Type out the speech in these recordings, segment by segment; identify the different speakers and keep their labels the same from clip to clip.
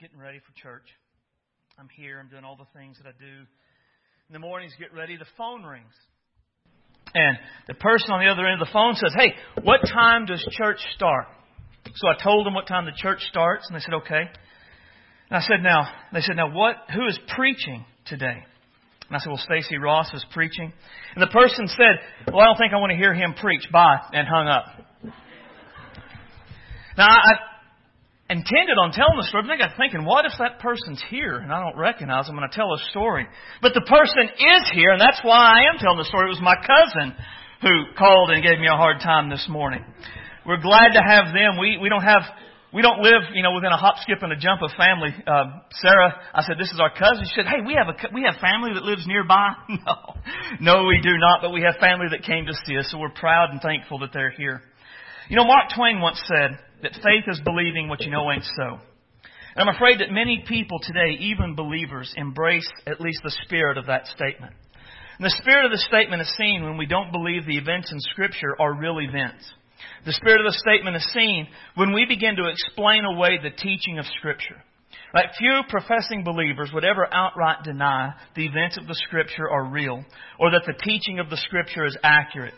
Speaker 1: getting ready for church. I'm here. I'm doing all the things that I do. In the mornings, get ready. The phone rings. And the person on the other end of the phone says, Hey, what time does church start? So I told them what time the church starts, and they said, Okay. And I said, Now, they said, Now, what, who is preaching today? And I said, Well, Stacy Ross is preaching. And the person said, Well, I don't think I want to hear him preach. Bye. And hung up. Now, I, intended on telling the story, but I got thinking, what if that person's here and I don't recognize them and I tell a story? But the person is here, and that's why I am telling the story. It was my cousin who called and gave me a hard time this morning. We're glad to have them. We we don't have we don't live, you know, within a hop, skip, and a jump of family. Uh, Sarah, I said, this is our cousin. She said, hey, we have a we have family that lives nearby. no, no, we do not. But we have family that came to see us, so we're proud and thankful that they're here. You know, Mark Twain once said that faith is believing what you know ain't so. And I'm afraid that many people today, even believers, embrace at least the spirit of that statement. And the spirit of the statement is seen when we don't believe the events in Scripture are real events. The spirit of the statement is seen when we begin to explain away the teaching of Scripture. Like few professing believers would ever outright deny the events of the Scripture are real or that the teaching of the Scripture is accurate.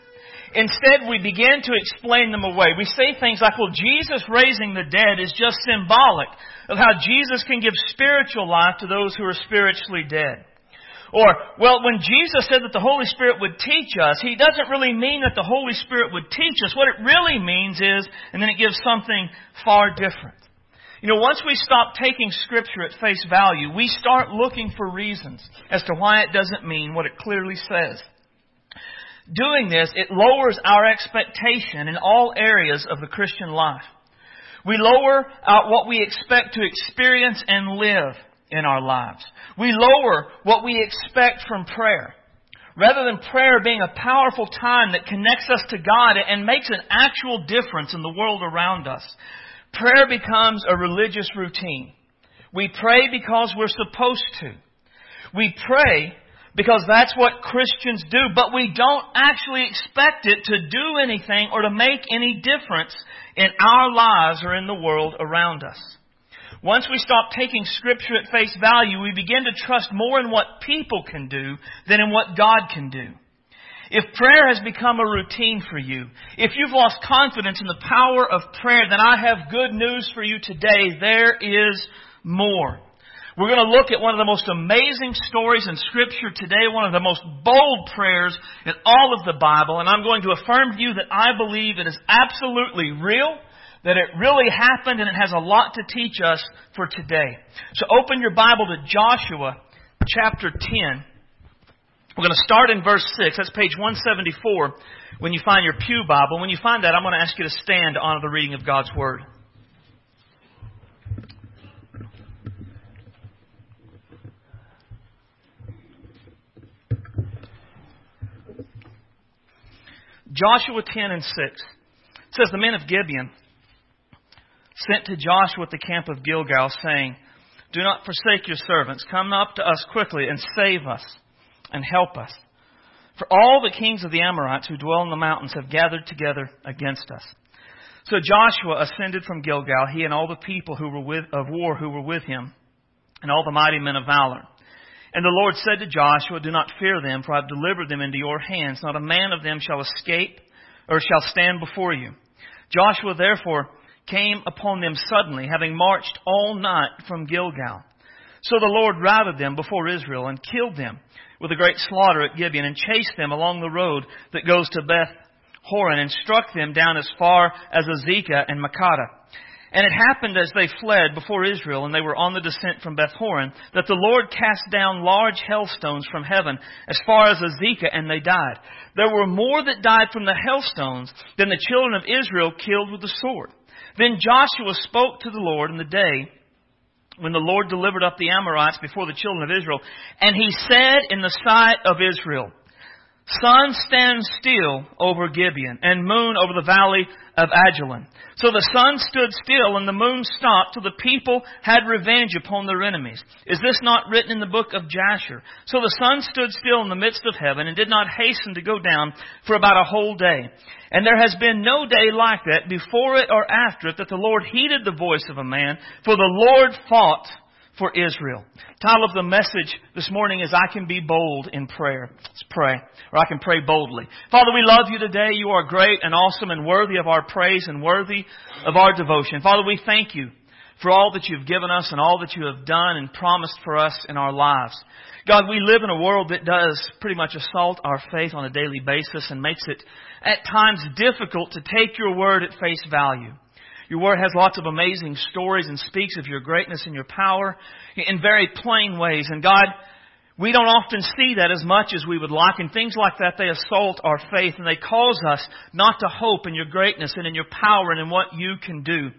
Speaker 1: Instead, we begin to explain them away. We say things like, well, Jesus raising the dead is just symbolic of how Jesus can give spiritual life to those who are spiritually dead. Or, well, when Jesus said that the Holy Spirit would teach us, He doesn't really mean that the Holy Spirit would teach us. What it really means is, and then it gives something far different. You know, once we stop taking Scripture at face value, we start looking for reasons as to why it doesn't mean what it clearly says. Doing this, it lowers our expectation in all areas of the Christian life. We lower uh, what we expect to experience and live in our lives. We lower what we expect from prayer. Rather than prayer being a powerful time that connects us to God and makes an actual difference in the world around us, prayer becomes a religious routine. We pray because we're supposed to. We pray because that's what Christians do, but we don't actually expect it to do anything or to make any difference in our lives or in the world around us. Once we stop taking Scripture at face value, we begin to trust more in what people can do than in what God can do. If prayer has become a routine for you, if you've lost confidence in the power of prayer, then I have good news for you today. There is more. We're going to look at one of the most amazing stories in Scripture today, one of the most bold prayers in all of the Bible, and I'm going to affirm to you that I believe it is absolutely real, that it really happened, and it has a lot to teach us for today. So open your Bible to Joshua chapter 10. We're going to start in verse 6. That's page 174 when you find your Pew Bible. When you find that, I'm going to ask you to stand to honor the reading of God's Word. Joshua 10 and 6 says, The men of Gibeon sent to Joshua at the camp of Gilgal, saying, Do not forsake your servants. Come up to us quickly and save us and help us. For all the kings of the Amorites who dwell in the mountains have gathered together against us. So Joshua ascended from Gilgal, he and all the people who were with, of war who were with him, and all the mighty men of valor. And the Lord said to Joshua, Do not fear them, for I have delivered them into your hands. Not a man of them shall escape or shall stand before you. Joshua therefore came upon them suddenly, having marched all night from Gilgal. So the Lord routed them before Israel and killed them with a great slaughter at Gibeon and chased them along the road that goes to Beth Horon and struck them down as far as Azekah and Makkedah. And it happened as they fled before Israel and they were on the descent from Beth Horon that the Lord cast down large hailstones from heaven as far as Azekah and they died. There were more that died from the hailstones than the children of Israel killed with the sword. Then Joshua spoke to the Lord in the day when the Lord delivered up the Amorites before the children of Israel. And he said in the sight of Israel, Sun stand still over Gibeon, and moon over the valley of Ajalon. So the sun stood still, and the moon stopped, till the people had revenge upon their enemies. Is this not written in the book of Jasher? So the sun stood still in the midst of heaven, and did not hasten to go down for about a whole day. And there has been no day like that, before it or after it, that the Lord heeded the voice of a man, for the Lord fought for Israel. Title of the message this morning is I can be bold in prayer. Let's pray. Or I can pray boldly. Father, we love you today. You are great and awesome and worthy of our praise and worthy of our devotion. Father, we thank you for all that you've given us and all that you have done and promised for us in our lives. God, we live in a world that does pretty much assault our faith on a daily basis and makes it at times difficult to take your word at face value. Your word has lots of amazing stories and speaks of your greatness and your power in very plain ways. And God, we don't often see that as much as we would like. And things like that, they assault our faith and they cause us not to hope in your greatness and in your power and in what you can do.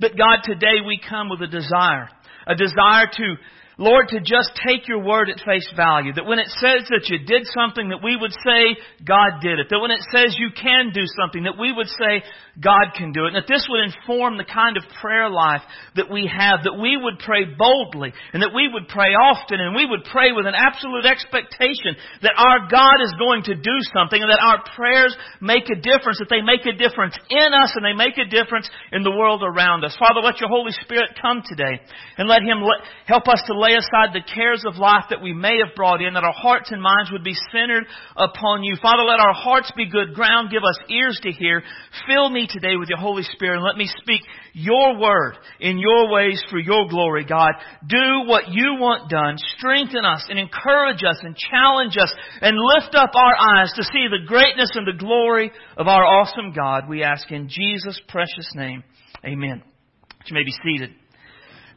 Speaker 1: But God, today we come with a desire. A desire to Lord, to just take your word at face value. That when it says that you did something, that we would say, God did it. That when it says you can do something, that we would say, God can do it. And that this would inform the kind of prayer life that we have. That we would pray boldly. And that we would pray often. And we would pray with an absolute expectation that our God is going to do something. And that our prayers make a difference. That they make a difference in us and they make a difference in the world around us. Father, let your Holy Spirit come today. And let Him help us to lay aside the cares of life that we may have brought in, that our hearts and minds would be centered upon you. Father, let our hearts be good ground. Give us ears to hear. Fill me today with your Holy Spirit and let me speak your word in your ways for your glory, God. Do what you want done. Strengthen us and encourage us and challenge us and lift up our eyes to see the greatness and the glory of our awesome God. We ask in Jesus' precious name. Amen. You may be seated.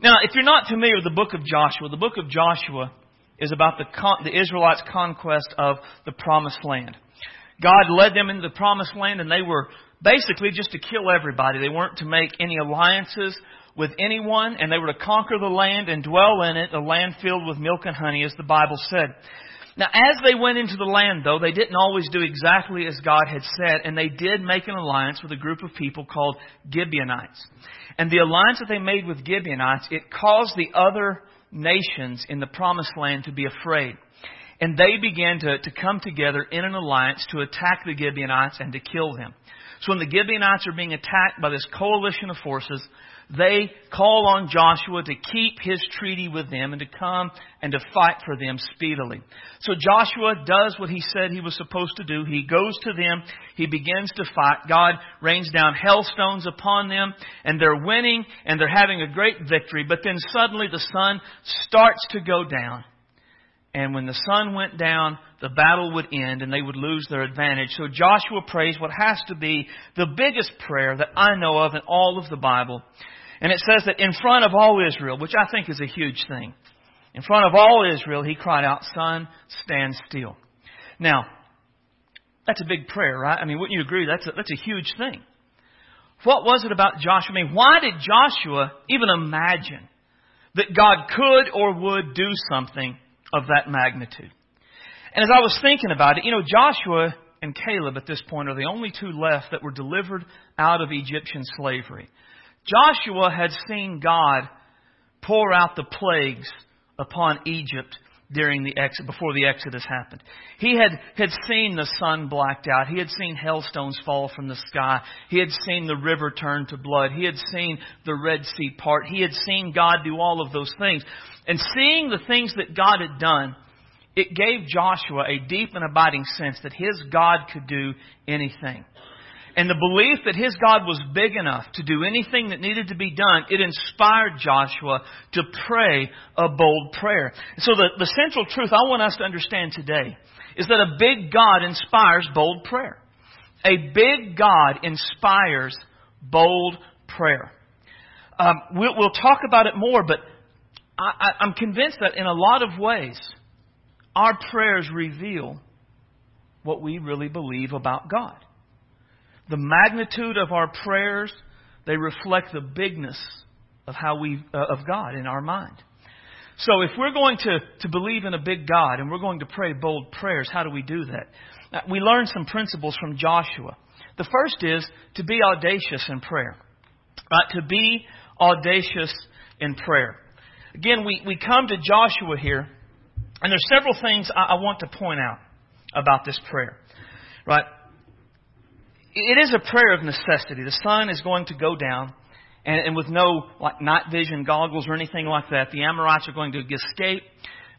Speaker 1: Now, if you're not familiar with the book of Joshua, the book of Joshua is about the, con- the Israelites' conquest of the promised land. God led them into the promised land and they were basically just to kill everybody. They weren't to make any alliances with anyone and they were to conquer the land and dwell in it, a land filled with milk and honey as the Bible said. Now, as they went into the land, though, they didn't always do exactly as God had said, and they did make an alliance with a group of people called Gibeonites. And the alliance that they made with Gibeonites, it caused the other nations in the promised land to be afraid. And they began to, to come together in an alliance to attack the Gibeonites and to kill them. So when the Gibeonites are being attacked by this coalition of forces, they call on Joshua to keep his treaty with them and to come and to fight for them speedily. So Joshua does what he said he was supposed to do. He goes to them. He begins to fight. God rains down hailstones upon them and they're winning and they're having a great victory. But then suddenly the sun starts to go down. And when the sun went down, the battle would end and they would lose their advantage. So Joshua prays what has to be the biggest prayer that I know of in all of the Bible. And it says that in front of all Israel, which I think is a huge thing, in front of all Israel, he cried out, Sun, stand still. Now, that's a big prayer, right? I mean, wouldn't you agree? That's a, that's a huge thing. What was it about Joshua? I mean, why did Joshua even imagine that God could or would do something of that magnitude? And as I was thinking about it, you know, Joshua and Caleb at this point are the only two left that were delivered out of Egyptian slavery. Joshua had seen God pour out the plagues upon Egypt during the exit, before the Exodus happened. He had, had seen the sun blacked out. He had seen hailstones fall from the sky. He had seen the river turn to blood. He had seen the Red Sea part. He had seen God do all of those things. And seeing the things that God had done, it gave Joshua a deep and abiding sense that his God could do anything and the belief that his God was big enough to do anything that needed to be done, it inspired Joshua to pray a bold prayer. So the, the central truth I want us to understand today is that a big God inspires bold prayer. A big God inspires bold prayer. Um, we'll, we'll, talk about it more, but I, I, I'm convinced that in a lot of ways, our prayers reveal what we really believe about God the magnitude of our prayers, they reflect the bigness of how we uh, of God in our mind. So if we're going to, to believe in a big God and we're going to pray bold prayers, how do we do that? Uh, we learn some principles from Joshua. The first is to be audacious in prayer. Right? To be audacious in prayer. Again, we, we come to Joshua here, and there's several things I, I want to point out about this prayer. Right? It is a prayer of necessity. The sun is going to go down, and, and with no like night vision goggles or anything like that, the Amorites are going to escape.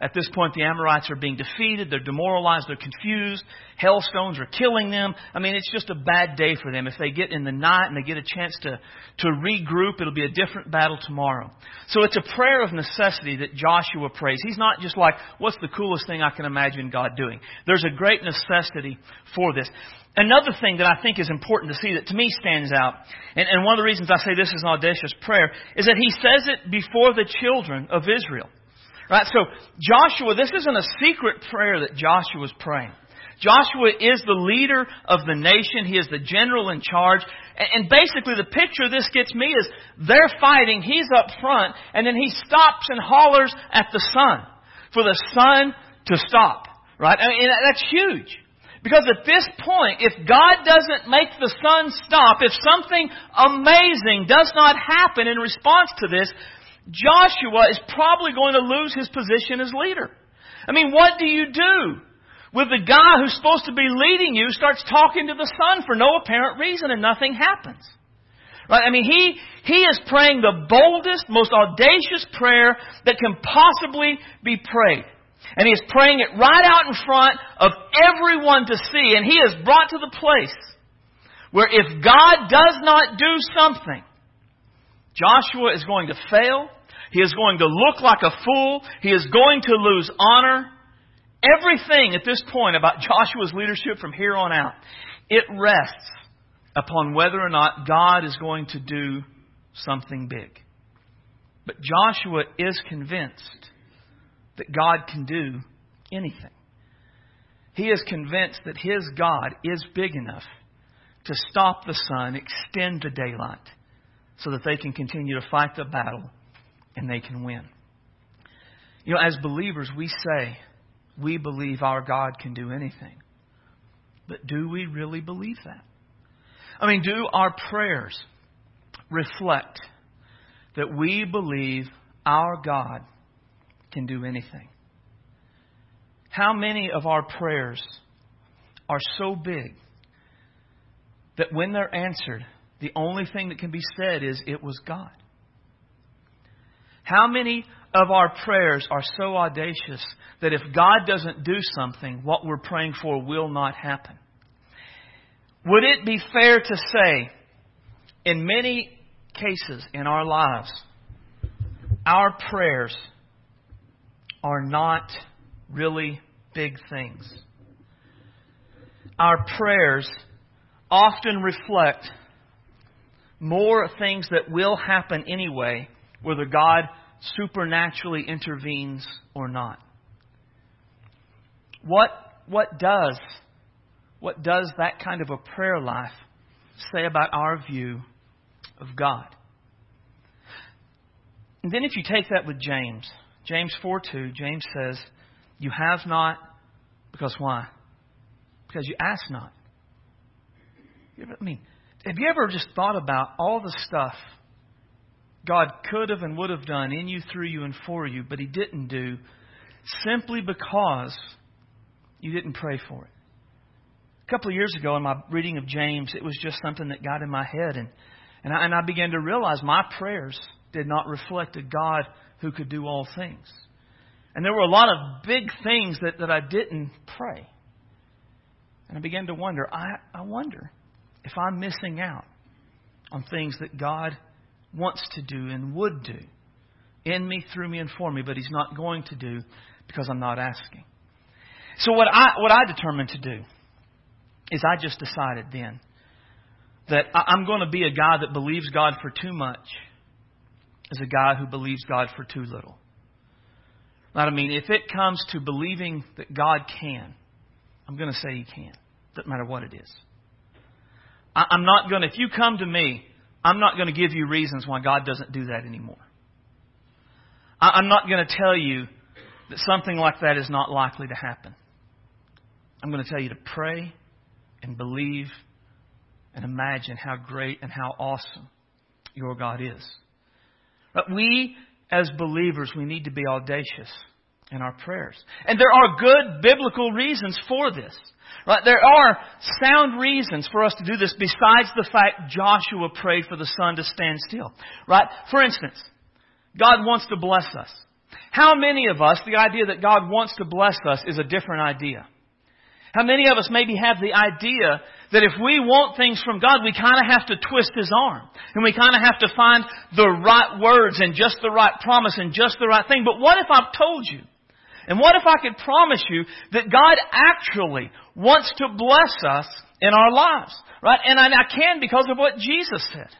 Speaker 1: At this point, the Amorites are being defeated. They're demoralized. They're confused. Hailstones are killing them. I mean, it's just a bad day for them. If they get in the night and they get a chance to, to regroup, it'll be a different battle tomorrow. So it's a prayer of necessity that Joshua prays. He's not just like, what's the coolest thing I can imagine God doing? There's a great necessity for this. Another thing that I think is important to see that to me stands out, and, and one of the reasons I say this is an audacious prayer, is that he says it before the children of Israel. Right? So Joshua, this isn't a secret prayer that Joshua is praying. Joshua is the leader of the nation. He is the general in charge. And basically the picture this gets me is they're fighting, he's up front, and then he stops and hollers at the sun for the sun to stop. Right? I mean, that's huge. Because at this point, if God doesn't make the sun stop, if something amazing does not happen in response to this, Joshua is probably going to lose his position as leader. I mean, what do you do with the guy who's supposed to be leading you starts talking to the sun for no apparent reason and nothing happens? Right? I mean, he, he is praying the boldest, most audacious prayer that can possibly be prayed. And he is praying it right out in front of everyone to see. And he is brought to the place where if God does not do something, Joshua is going to fail. He is going to look like a fool. He is going to lose honor. Everything at this point about Joshua's leadership from here on out, it rests upon whether or not God is going to do something big. But Joshua is convinced that God can do anything. He is convinced that his God is big enough to stop the sun, extend the daylight, so that they can continue to fight the battle and they can win. You know, as believers, we say we believe our God can do anything. But do we really believe that? I mean, do our prayers reflect that we believe our God can do anything? How many of our prayers are so big that when they're answered, the only thing that can be said is, it was God? How many of our prayers are so audacious that if God doesn't do something, what we're praying for will not happen? Would it be fair to say, in many cases in our lives, our prayers are not really big things? Our prayers often reflect more things that will happen anyway whether God supernaturally intervenes or not. What, what does what does that kind of a prayer life say about our view of God? And then if you take that with James, James 4 2, James says, You have not, because why? Because you ask not. I mean, have you ever just thought about all the stuff God could have and would have done in you, through you, and for you, but He didn't do simply because you didn't pray for it. A couple of years ago, in my reading of James, it was just something that got in my head, and, and, I, and I began to realize my prayers did not reflect a God who could do all things. And there were a lot of big things that, that I didn't pray. And I began to wonder I, I wonder if I'm missing out on things that God wants to do and would do in me, through me, and for me, but He's not going to do because I'm not asking. So what I what I determined to do is I just decided then that I'm going to be a guy that believes God for too much as a guy who believes God for too little. I mean, if it comes to believing that God can, I'm going to say He can. Doesn't matter what it is. I'm not going to, if you come to me I'm not going to give you reasons why God doesn't do that anymore. I'm not going to tell you that something like that is not likely to happen. I'm going to tell you to pray and believe and imagine how great and how awesome your God is. But we, as believers, we need to be audacious in our prayers. And there are good biblical reasons for this. Right? There are sound reasons for us to do this besides the fact Joshua prayed for the sun to stand still. Right? For instance, God wants to bless us. How many of us, the idea that God wants to bless us is a different idea? How many of us maybe have the idea that if we want things from God, we kind of have to twist His arm. And we kind of have to find the right words and just the right promise and just the right thing. But what if I've told you? And what if I could promise you that God actually wants to bless us in our lives? Right? And I, can because of what Jesus said.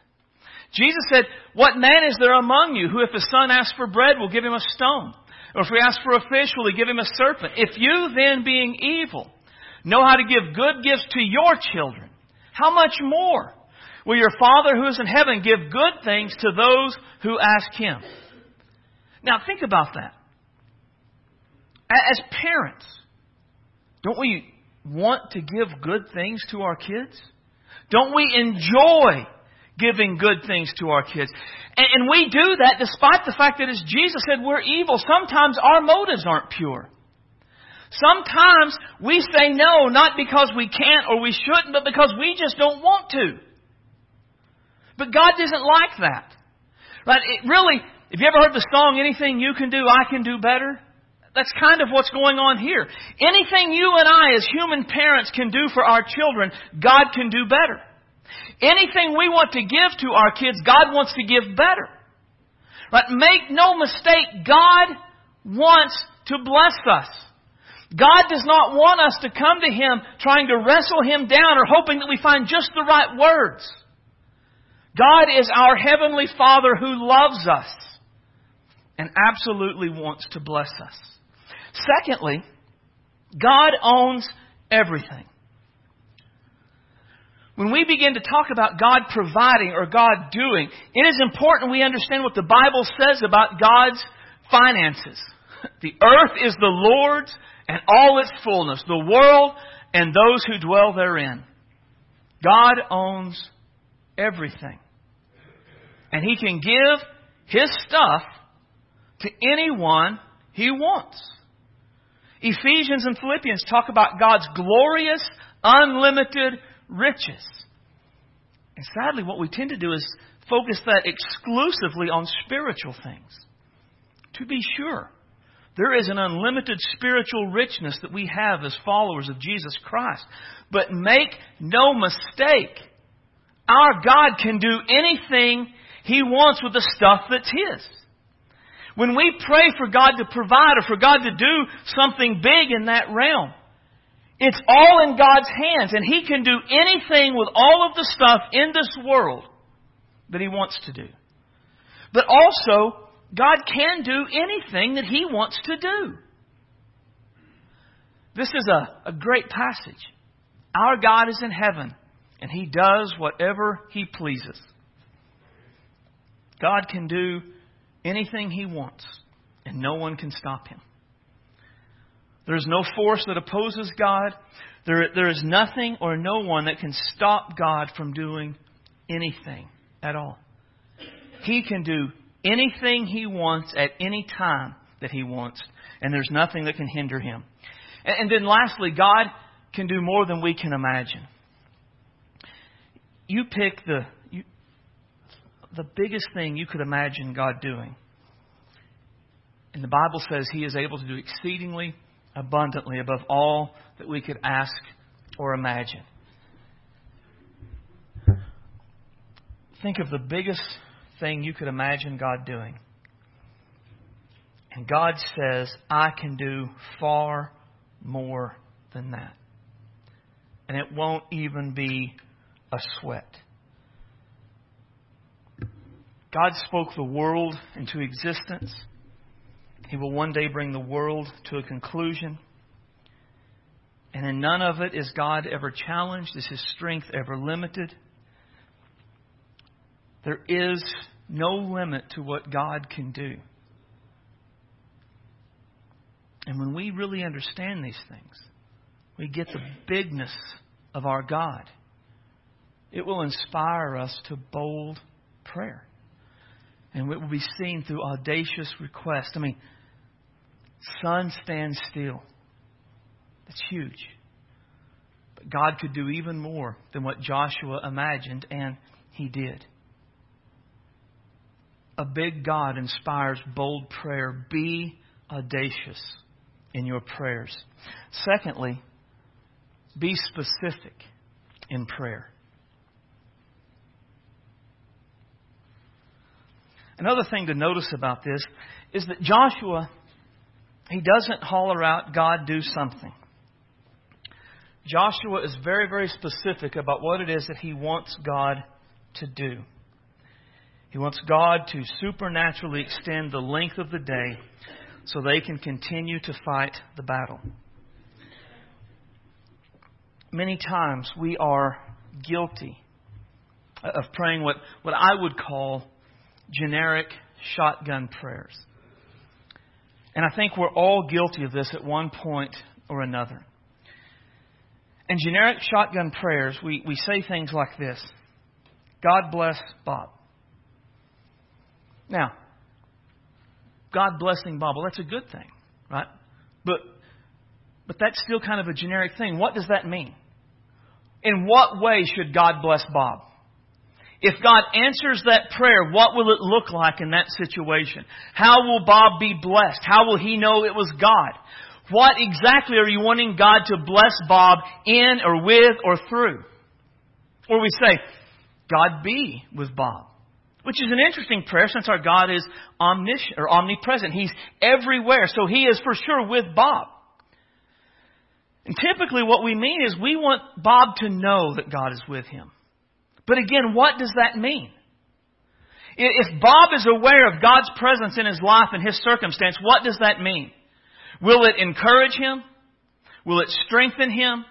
Speaker 1: Jesus said, What man is there among you who if his son asks for bread will give him a stone? Or if he asks for a fish, will he give him a serpent? If you then being evil know how to give good gifts to your children, how much more will your Father who is in heaven give good things to those who ask him? Now think about that. As parents, don't we want to give good things to our kids? Don't we enjoy giving good things to our kids? And, and we do that despite the fact that as Jesus said, we're evil. Sometimes our motives aren't pure. Sometimes we say no, not because we can't or we shouldn't, but because we just don't want to. But God doesn't like that. Right? It really, have you ever heard the song, Anything You Can Do, I Can Do Better? That's kind of what's going on here. Anything you and I as human parents can do for our children, God can do better. Anything we want to give to our kids, God wants to give better. Right? Make no mistake, God wants to bless us. God does not want us to come to Him trying to wrestle Him down or hoping that we find just the right words. God is our Heavenly Father who loves us and absolutely wants to bless us. Secondly, God owns everything. When we begin to talk about God providing or God doing, it is important we understand what the Bible says about God's finances. The earth is the Lord's and all its fullness, the world and those who dwell therein. God owns everything. And He can give His stuff to anyone He wants. Ephesians and Philippians talk about God's glorious, unlimited riches. And sadly, what we tend to do is focus that exclusively on spiritual things. To be sure, there is an unlimited spiritual richness that we have as followers of Jesus Christ. But make no mistake, our God can do anything He wants with the stuff that's His. When we pray for God to provide or for God to do something big in that realm, it's all in God's hands, and He can do anything with all of the stuff in this world that He wants to do. But also, God can do anything that He wants to do. This is a, a great passage. Our God is in heaven, and He does whatever He pleases. God can do anything he wants, and no one can stop him. There is no force that opposes God. There, there is nothing or no one that can stop God from doing anything at all. He can do anything he wants at any time that he wants, and there's nothing that can hinder him. And, and then lastly, God can do more than we can imagine. You pick the the biggest thing you could imagine God doing. And the Bible says He is able to do exceedingly abundantly above all that we could ask or imagine. Think of the biggest thing you could imagine God doing. And God says, I can do far more than that. And it won't even be a sweat. God spoke the world into existence. He will one day bring the world to a conclusion. And in none of it is God ever challenged, is his strength ever limited. There is no limit to what God can do. And when we really understand these things, we get the bigness of our God. It will inspire us to bold prayer. And it will be seen through audacious request. I mean, sun stands still. That's huge. But God could do even more than what Joshua imagined, and he did. A big God inspires bold prayer. Be audacious in your prayers. Secondly, be specific in prayer. Another thing to notice about this is that Joshua, he doesn't holler out, God, do something. Joshua is very, very specific about what it is that he wants God to do. He wants God to supernaturally extend the length of the day so they can continue to fight the battle. Many times we are guilty of praying what, what I would call generic shotgun prayers. And I think we're all guilty of this at one point or another. In generic shotgun prayers, we, we say things like this God bless Bob. Now, God blessing Bob, well, that's a good thing, right? But, but that's still kind of a generic thing. What does that mean? In what way should God bless Bob? If God answers that prayer, what will it look like in that situation? How will Bob be blessed? How will he know it was God? What exactly are you wanting God to bless Bob in or with or through? Or we say, God be with Bob. Which is an interesting prayer since our God is omniscient or omnipresent. He's everywhere, so He is for sure with Bob. And typically what we mean is we want Bob to know that God is with him. But again, what does that mean? If Bob is aware of God's presence in his life and his circumstance, what does that mean? Will it encourage him? Will it strengthen him?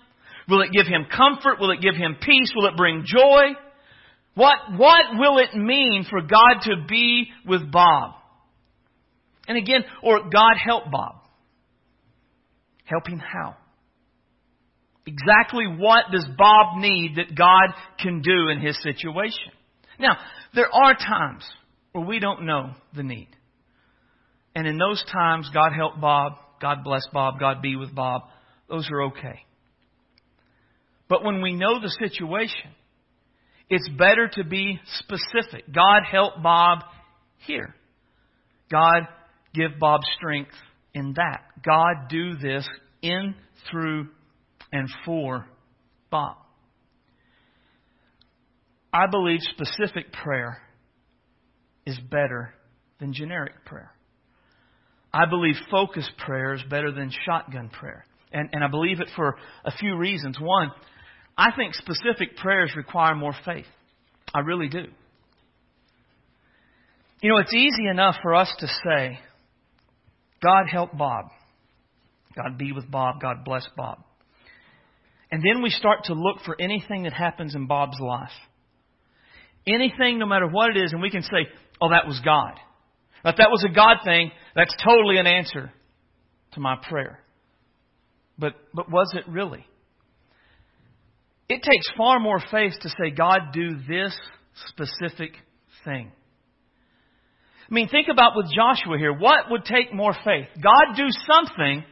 Speaker 1: Will it give him comfort? Will it give him peace? Will it bring joy? What, what will it mean for God to be with Bob? And again, or God help Bob. Help him how? Exactly what does Bob need that God can do in his situation? Now, there are times where we don't know the need. And in those times, God help Bob, God bless Bob, God be with Bob, those are okay. But when we know the situation, it's better to be specific. God help Bob here. God give Bob strength in that. God do this in, through, and for Bob. I believe specific prayer is better than generic prayer. I believe focused prayer is better than shotgun prayer. And, and I believe it for a few reasons. One, I think specific prayers require more faith. I really do. You know, it's easy enough for us to say, God help Bob. God be with Bob. God bless Bob. And then we start to look for anything that happens in Bob's life. Anything, no matter what it is, and we can say, oh, that was God. If that was a God thing, that's totally an answer to my prayer. But, but was it really? It takes far more faith to say, God, do this specific thing. I mean, think about with Joshua here. What would take more faith? God do something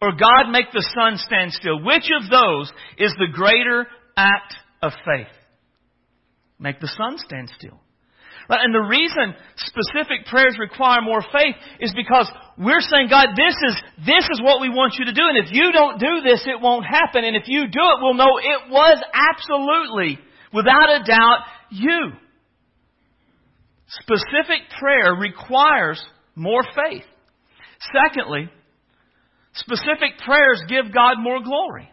Speaker 1: or God make the sun stand still? Which of those is the greater act of faith? Make the sun stand still. And the reason specific prayers require more faith is because we're saying, God, this is, this is what we want you to do. And if you don't do this, it won't happen. And if you do it, we'll know it was absolutely, without a doubt, you. Specific prayer requires more faith. Secondly, Specific prayers give God more glory.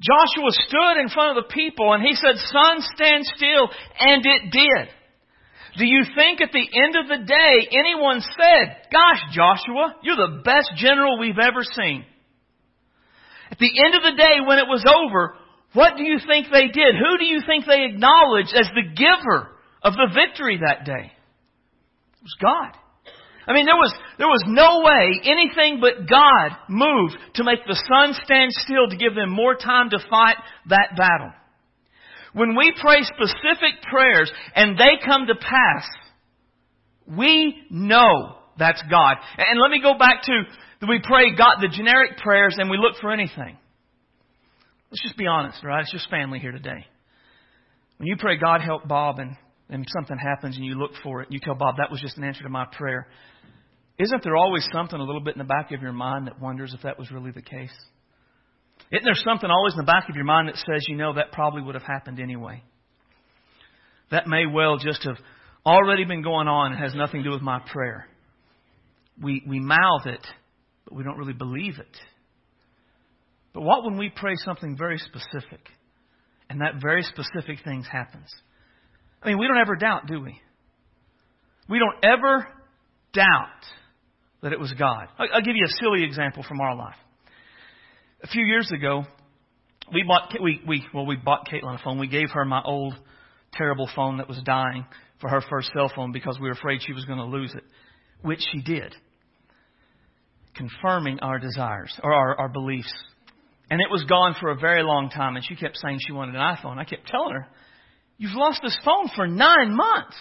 Speaker 1: Joshua stood in front of the people and he said, Sun, stand still, and it did. Do you think at the end of the day anyone said, Gosh, Joshua, you're the best general we've ever seen? At the end of the day, when it was over, what do you think they did? Who do you think they acknowledged as the giver of the victory that day? It was God. I mean, there was, there was no way anything but God moved to make the sun stand still to give them more time to fight that battle. When we pray specific prayers and they come to pass, we know that's God. And let me go back to we pray God the generic prayers and we look for anything. Let's just be honest, right? It's just family here today. When you pray, God help Bob, and, and something happens and you look for it, you tell Bob that was just an answer to my prayer, isn't there always something a little bit in the back of your mind that wonders if that was really the case? Isn't there something always in the back of your mind that says, you know, that probably would have happened anyway? That may well just have already been going on and has nothing to do with my prayer. We, we mouth it, but we don't really believe it. But what when we pray something very specific and that very specific thing happens? I mean, we don't ever doubt, do we? We don't ever doubt that it was God. I'll give you a silly example from our life. A few years ago, we bought we we well we bought Caitlin a phone. We gave her my old terrible phone that was dying for her first cell phone because we were afraid she was going to lose it, which she did, confirming our desires or our, our beliefs. And it was gone for a very long time, and she kept saying she wanted an iPhone. I kept telling her, "You've lost this phone for nine months."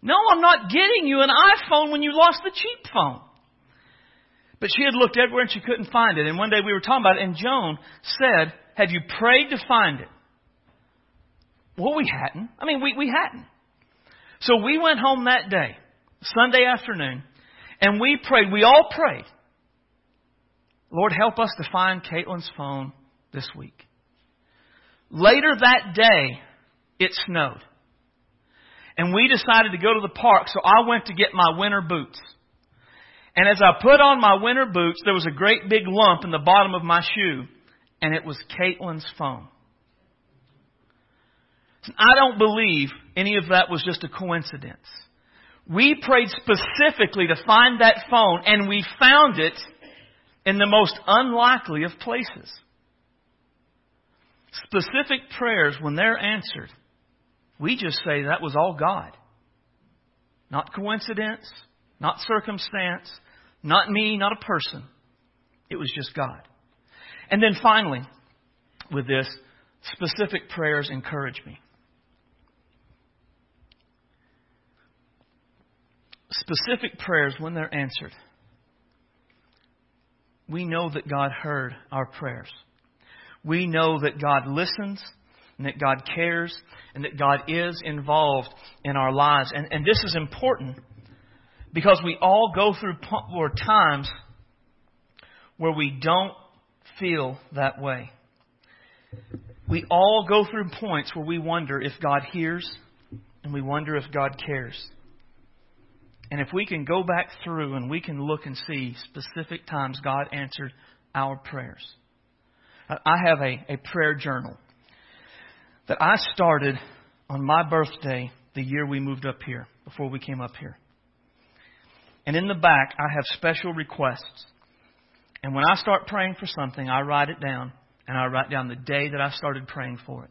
Speaker 1: No, I'm not getting you an iPhone when you lost the cheap phone. But she had looked everywhere and she couldn't find it. And one day we were talking about it, and Joan said, Have you prayed to find it? Well, we hadn't. I mean, we, we hadn't. So we went home that day, Sunday afternoon, and we prayed. We all prayed. Lord, help us to find Caitlin's phone this week. Later that day, it snowed. And we decided to go to the park, so I went to get my winter boots. And as I put on my winter boots, there was a great big lump in the bottom of my shoe, and it was Caitlin's phone. I don't believe any of that was just a coincidence. We prayed specifically to find that phone, and we found it in the most unlikely of places. Specific prayers, when they're answered, we just say that was all God. Not coincidence, not circumstance, not me, not a person. It was just God. And then finally, with this, specific prayers encourage me. Specific prayers, when they're answered, we know that God heard our prayers. We know that God listens and that God cares and that God is involved in our lives. And, and this is important because we all go through times where we don't feel that way. We all go through points where we wonder if God hears and we wonder if God cares. And if we can go back through and we can look and see specific times God answered our prayers. I have a, a prayer journal that I started on my birthday the year we moved up here, before we came up here. And in the back, I have special requests. And when I start praying for something, I write it down, and I write down the day that I started praying for it.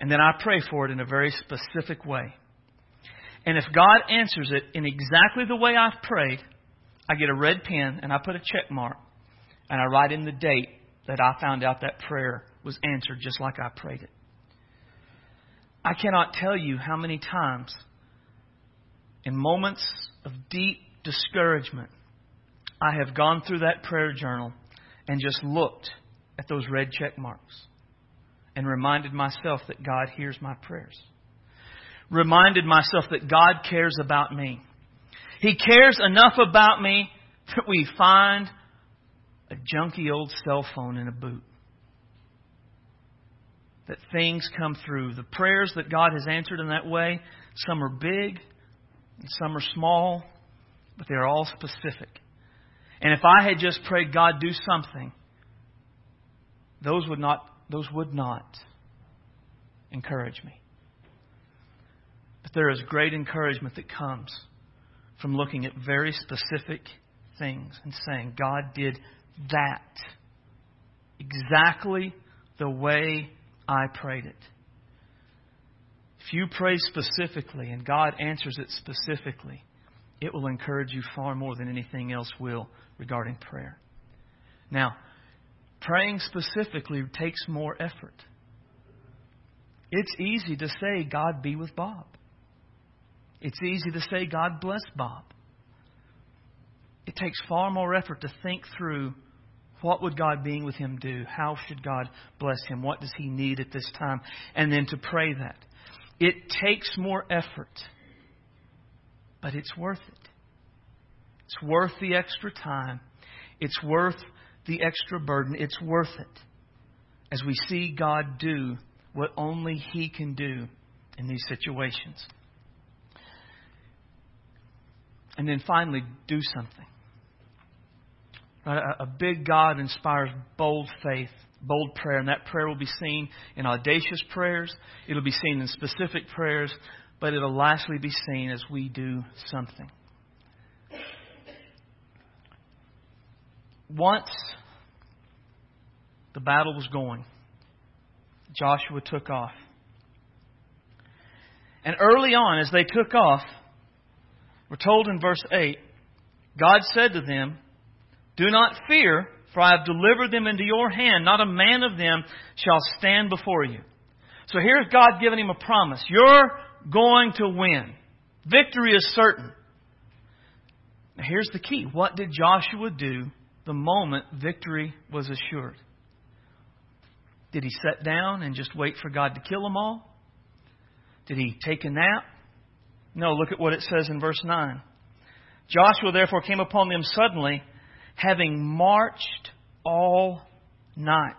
Speaker 1: And then I pray for it in a very specific way. And if God answers it in exactly the way I've prayed, I get a red pen and I put a check mark and I write in the date that I found out that prayer was answered just like I prayed it. I cannot tell you how many times in moments of deep discouragement I have gone through that prayer journal and just looked at those red check marks and reminded myself that God hears my prayers. Reminded myself that God cares about me. He cares enough about me that we find a junky old cell phone in a boot that things come through. The prayers that God has answered in that way, some are big and some are small, but they're all specific. And if I had just prayed, God, do something, those would not, those would not encourage me. But there is great encouragement that comes from looking at very specific things and saying, God did that exactly the way I prayed it. If you pray specifically and God answers it specifically, it will encourage you far more than anything else will regarding prayer. Now, praying specifically takes more effort. It's easy to say, God be with Bob. It's easy to say, God bless Bob. It takes far more effort to think through what would God being with him do? How should God bless him? What does he need at this time? And then to pray that. It takes more effort, but it's worth it. It's worth the extra time. It's worth the extra burden. It's worth it as we see God do what only He can do in these situations. And then finally, do something. A, big God inspires bold faith, bold prayer, and that prayer will be seen in audacious prayers. It'll be seen in specific prayers, but it'll lastly be seen as we do something. Once the battle was going, Joshua took off. And early on, as they took off, we're told in verse 8, God said to them, Do not fear, for I have delivered them into your hand. Not a man of them shall stand before you. So here's God giving him a promise. You're going to win. Victory is certain. Now here's the key. What did Joshua do the moment victory was assured? Did he sit down and just wait for God to kill them all? Did he take a nap? No, look at what it says in verse 9. Joshua therefore came upon them suddenly, having marched all night.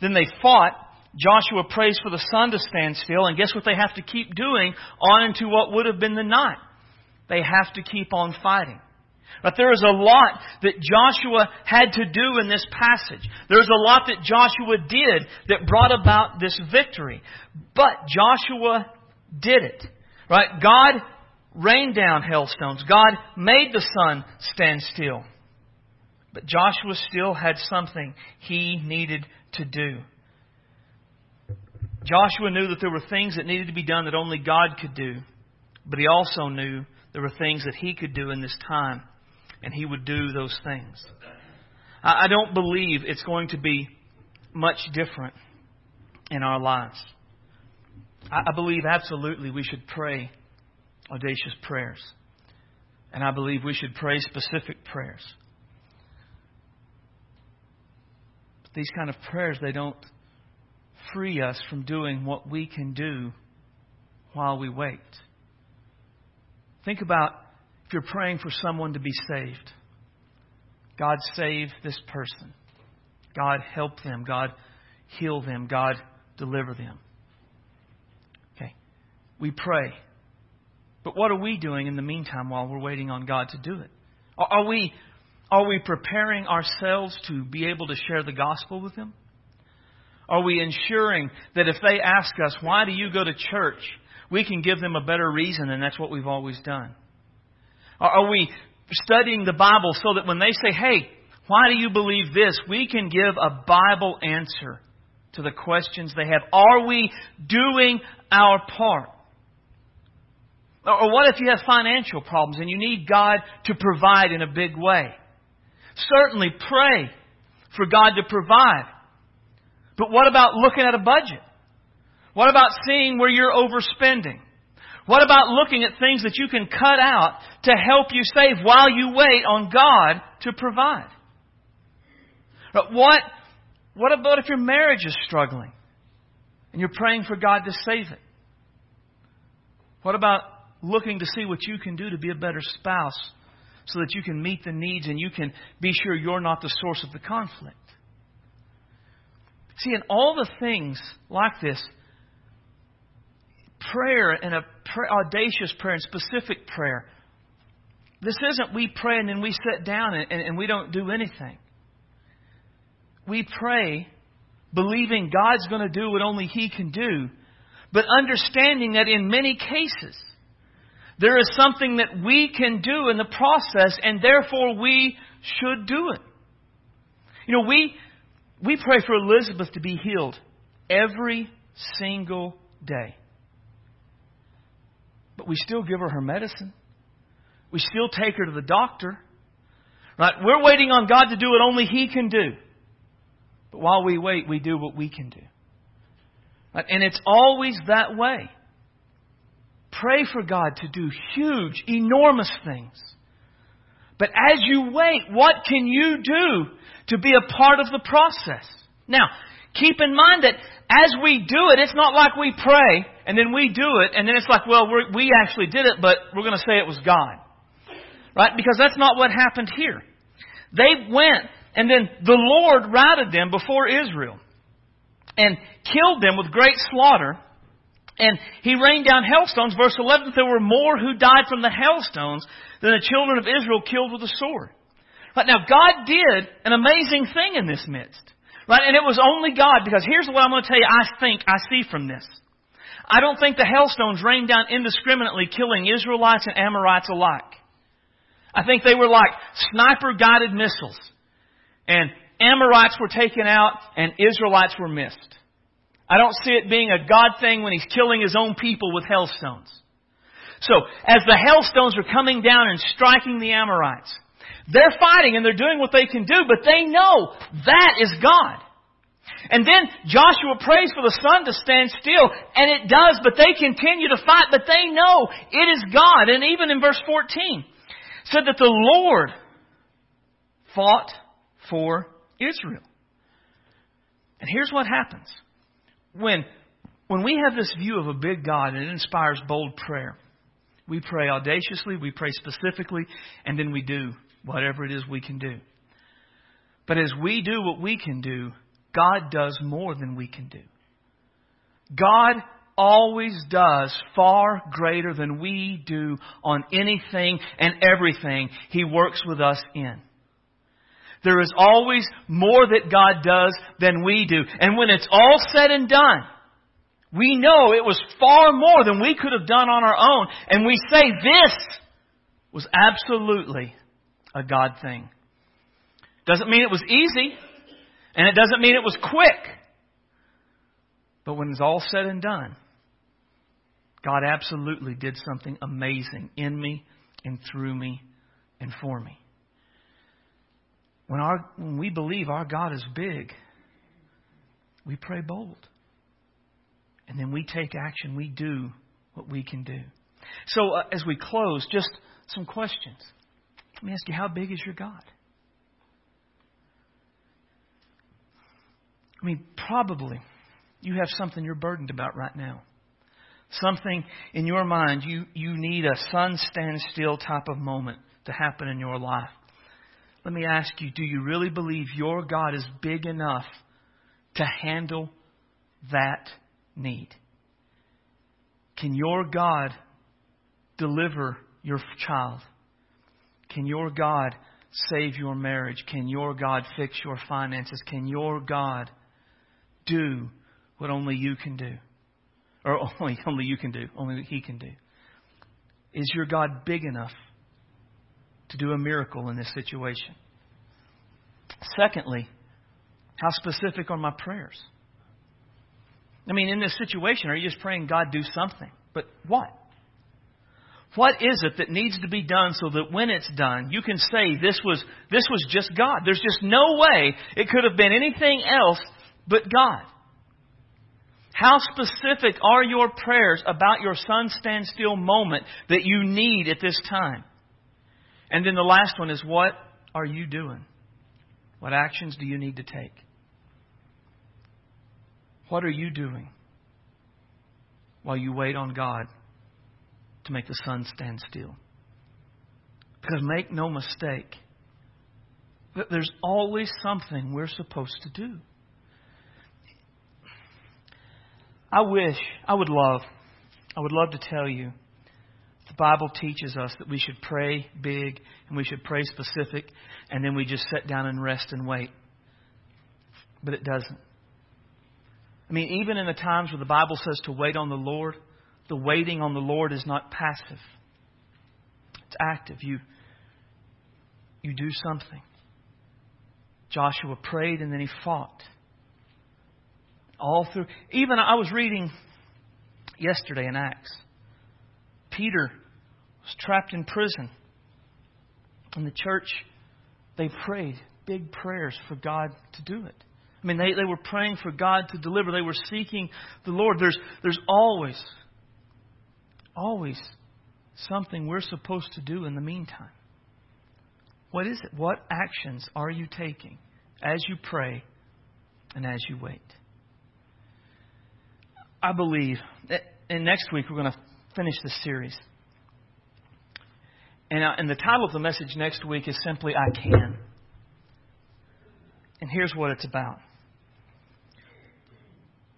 Speaker 1: Then they fought. Joshua prays for the sun to stand still, and guess what they have to keep doing on into what would have been the night? They have to keep on fighting. But there is a lot that Joshua had to do in this passage. There's a lot that Joshua did that brought about this victory. But Joshua did it. Right? God rained down hailstones. God made the sun stand still. But Joshua still had something he needed to do. Joshua knew that there were things that needed to be done that only God could do. But he also knew there were things that he could do in this time and He would do those things. I don't believe it's going to be much different in our lives. I believe absolutely we should pray audacious prayers. And I believe we should pray specific prayers. But these kind of prayers, they don't free us from doing what we can do while we wait. Think about if you're praying for someone to be saved, God save this person. God help them. God heal them. God deliver them. Okay. We pray. But what are we doing in the meantime while we're waiting on God to do it? Are we, are we preparing ourselves to be able to share the gospel with them? Are we ensuring that if they ask us, why do you go to church? We can give them a better reason, and that's what we've always done. Are we studying the Bible so that when they say, hey, why do you believe this? We can give a Bible answer to the questions they have. Are we doing our part? Or what if you have financial problems and you need God to provide in a big way? Certainly pray for God to provide. But what about looking at a budget? What about seeing where you're overspending? What about looking at things that you can cut out to help you save while you wait on God to provide? But what, what about if your marriage is struggling and you're praying for God to save it? What about looking to see what you can do to be a better spouse so that you can meet the needs and you can be sure you're not the source of the conflict? See, in all the things like this, prayer and a audacious prayer and specific prayer. This isn't we pray and then we sit down and, and, and we don't do anything. We pray believing God's going to do what only He can do, but understanding that in many cases, there is something that we can do in the process, and therefore we should do it. You know, we, we pray for Elizabeth to be healed every single day. But we still give her her medicine. We still take her to the doctor. Right? We're waiting on God to do what only He can do. But while we wait, we do what we can do. And it's always that way. Pray for God to do huge, enormous things. But as you wait, what can you do to be a part of the process? Now, keep in mind that as we do it, it's not like we pray and then we do it and then it's like, well, we actually did it, but we're going to say it was God. Right? Because that's not what happened here. They went and then the Lord routed them before Israel and killed them with great slaughter. And he rained down hailstones. Verse 11, there were more who died from the hailstones than the children of Israel killed with the sword. Right, now God did an amazing thing in this midst. Right, and it was only God, because here's what I'm going to tell you I think I see from this. I don't think the hailstones rained down indiscriminately, killing Israelites and Amorites alike. I think they were like sniper guided missiles. And Amorites were taken out and Israelites were missed. I don't see it being a God thing when He's killing His own people with hailstones. So, as the hailstones are coming down and striking the Amorites, they're fighting and they're doing what they can do, but they know that is God. And then Joshua prays for the sun to stand still, and it does, but they continue to fight, but they know it is God. And even in verse 14, said that the Lord fought for Israel. And here's what happens. When, when we have this view of a big God and it inspires bold prayer, we pray audaciously, we pray specifically, and then we do whatever it is we can do. But as we do what we can do, God does more than we can do. God always does far greater than we do on anything and everything He works with us in. There is always more that God does than we do. And when it's all said and done, we know it was far more than we could have done on our own. And we say this was absolutely a God thing. Doesn't mean it was easy, and it doesn't mean it was quick. But when it's all said and done, God absolutely did something amazing in me and through me and for me. When, our, when we believe our God is big, we pray bold. And then we take action. We do what we can do. So, uh, as we close, just some questions. Let me ask you how big is your God? I mean, probably you have something you're burdened about right now. Something in your mind you, you need a sun stand still type of moment to happen in your life. Let me ask you do you really believe your God is big enough to handle that need? Can your God deliver your child? Can your God save your marriage? Can your God fix your finances? Can your God do what only you can do? Or only, only you can do, only He can do. Is your God big enough to do a miracle in this situation? Secondly, how specific are my prayers? I mean, in this situation, are you just praying, God, do something? But what? What is it that needs to be done so that when it's done, you can say this was, this was just God? There's just no way it could have been anything else but God. How specific are your prayers about your sun stand still moment that you need at this time? And then the last one is what are you doing? What actions do you need to take? What are you doing while you wait on God to make the sun stand still? Because make no mistake, there's always something we're supposed to do. I wish, I would love, I would love to tell you Bible teaches us that we should pray big and we should pray specific and then we just sit down and rest and wait. But it doesn't. I mean, even in the times where the Bible says to wait on the Lord, the waiting on the Lord is not passive. It's active. You, you do something. Joshua prayed and then he fought all through. Even I was reading yesterday in Acts. Peter was trapped in prison And the church, they prayed big prayers for God to do it. I mean, they, they were praying for God to deliver. They were seeking the Lord. There's, there's always, always something we're supposed to do in the meantime. What is it? What actions are you taking as you pray and as you wait? I believe, and next week we're going to finish this series. And, uh, and the title of the message next week is simply I Can. And here's what it's about.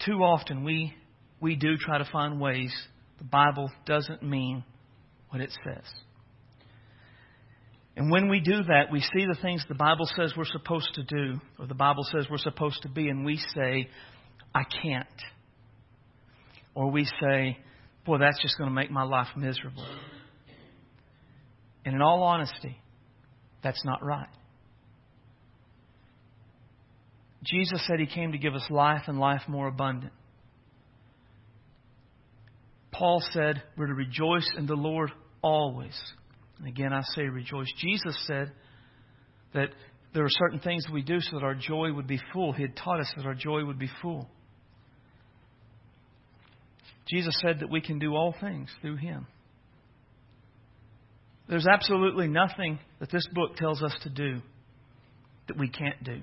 Speaker 1: Too often we, we do try to find ways the Bible doesn't mean what it says. And when we do that, we see the things the Bible says we're supposed to do, or the Bible says we're supposed to be, and we say, I can't. Or we say, boy, that's just going to make my life miserable. And in all honesty, that's not right. Jesus said he came to give us life and life more abundant. Paul said we're to rejoice in the Lord always. And again, I say rejoice. Jesus said that there are certain things we do so that our joy would be full. He had taught us that our joy would be full. Jesus said that we can do all things through Him. There's absolutely nothing that this book tells us to do that we can't do.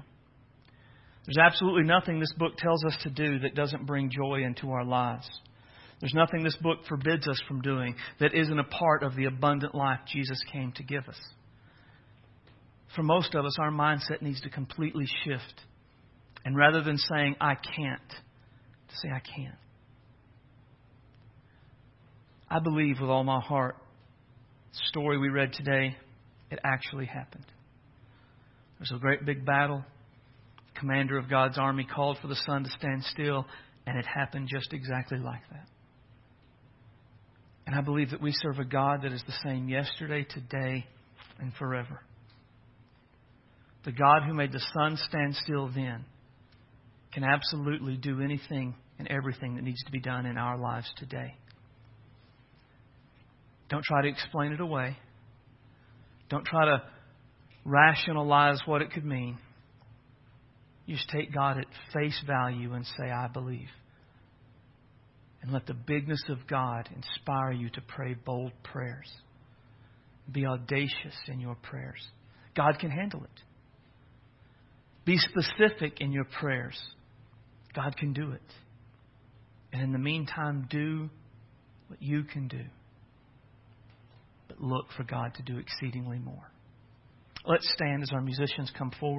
Speaker 1: There's absolutely nothing this book tells us to do that doesn't bring joy into our lives. There's nothing this book forbids us from doing that isn't a part of the abundant life Jesus came to give us. For most of us, our mindset needs to completely shift. And rather than saying, I can't, to say, I can. I believe with all my heart, story we read today, it actually happened. There's a great big battle commander of God's army called for the sun to stand still, and it happened just exactly like that. And I believe that we serve a God that is the same yesterday, today, and forever. The God who made the sun stand still then can absolutely do anything and everything that needs to be done in our lives today. Don't try to explain it away. Don't try to rationalize what it could mean. You just take God at face value and say, I believe. And let the bigness of God inspire you to pray bold prayers. Be audacious in your prayers. God can handle it. Be specific in your prayers. God can do it. And in the meantime, do what you can do. Look for God to do exceedingly more. Let's stand as our musicians come forward.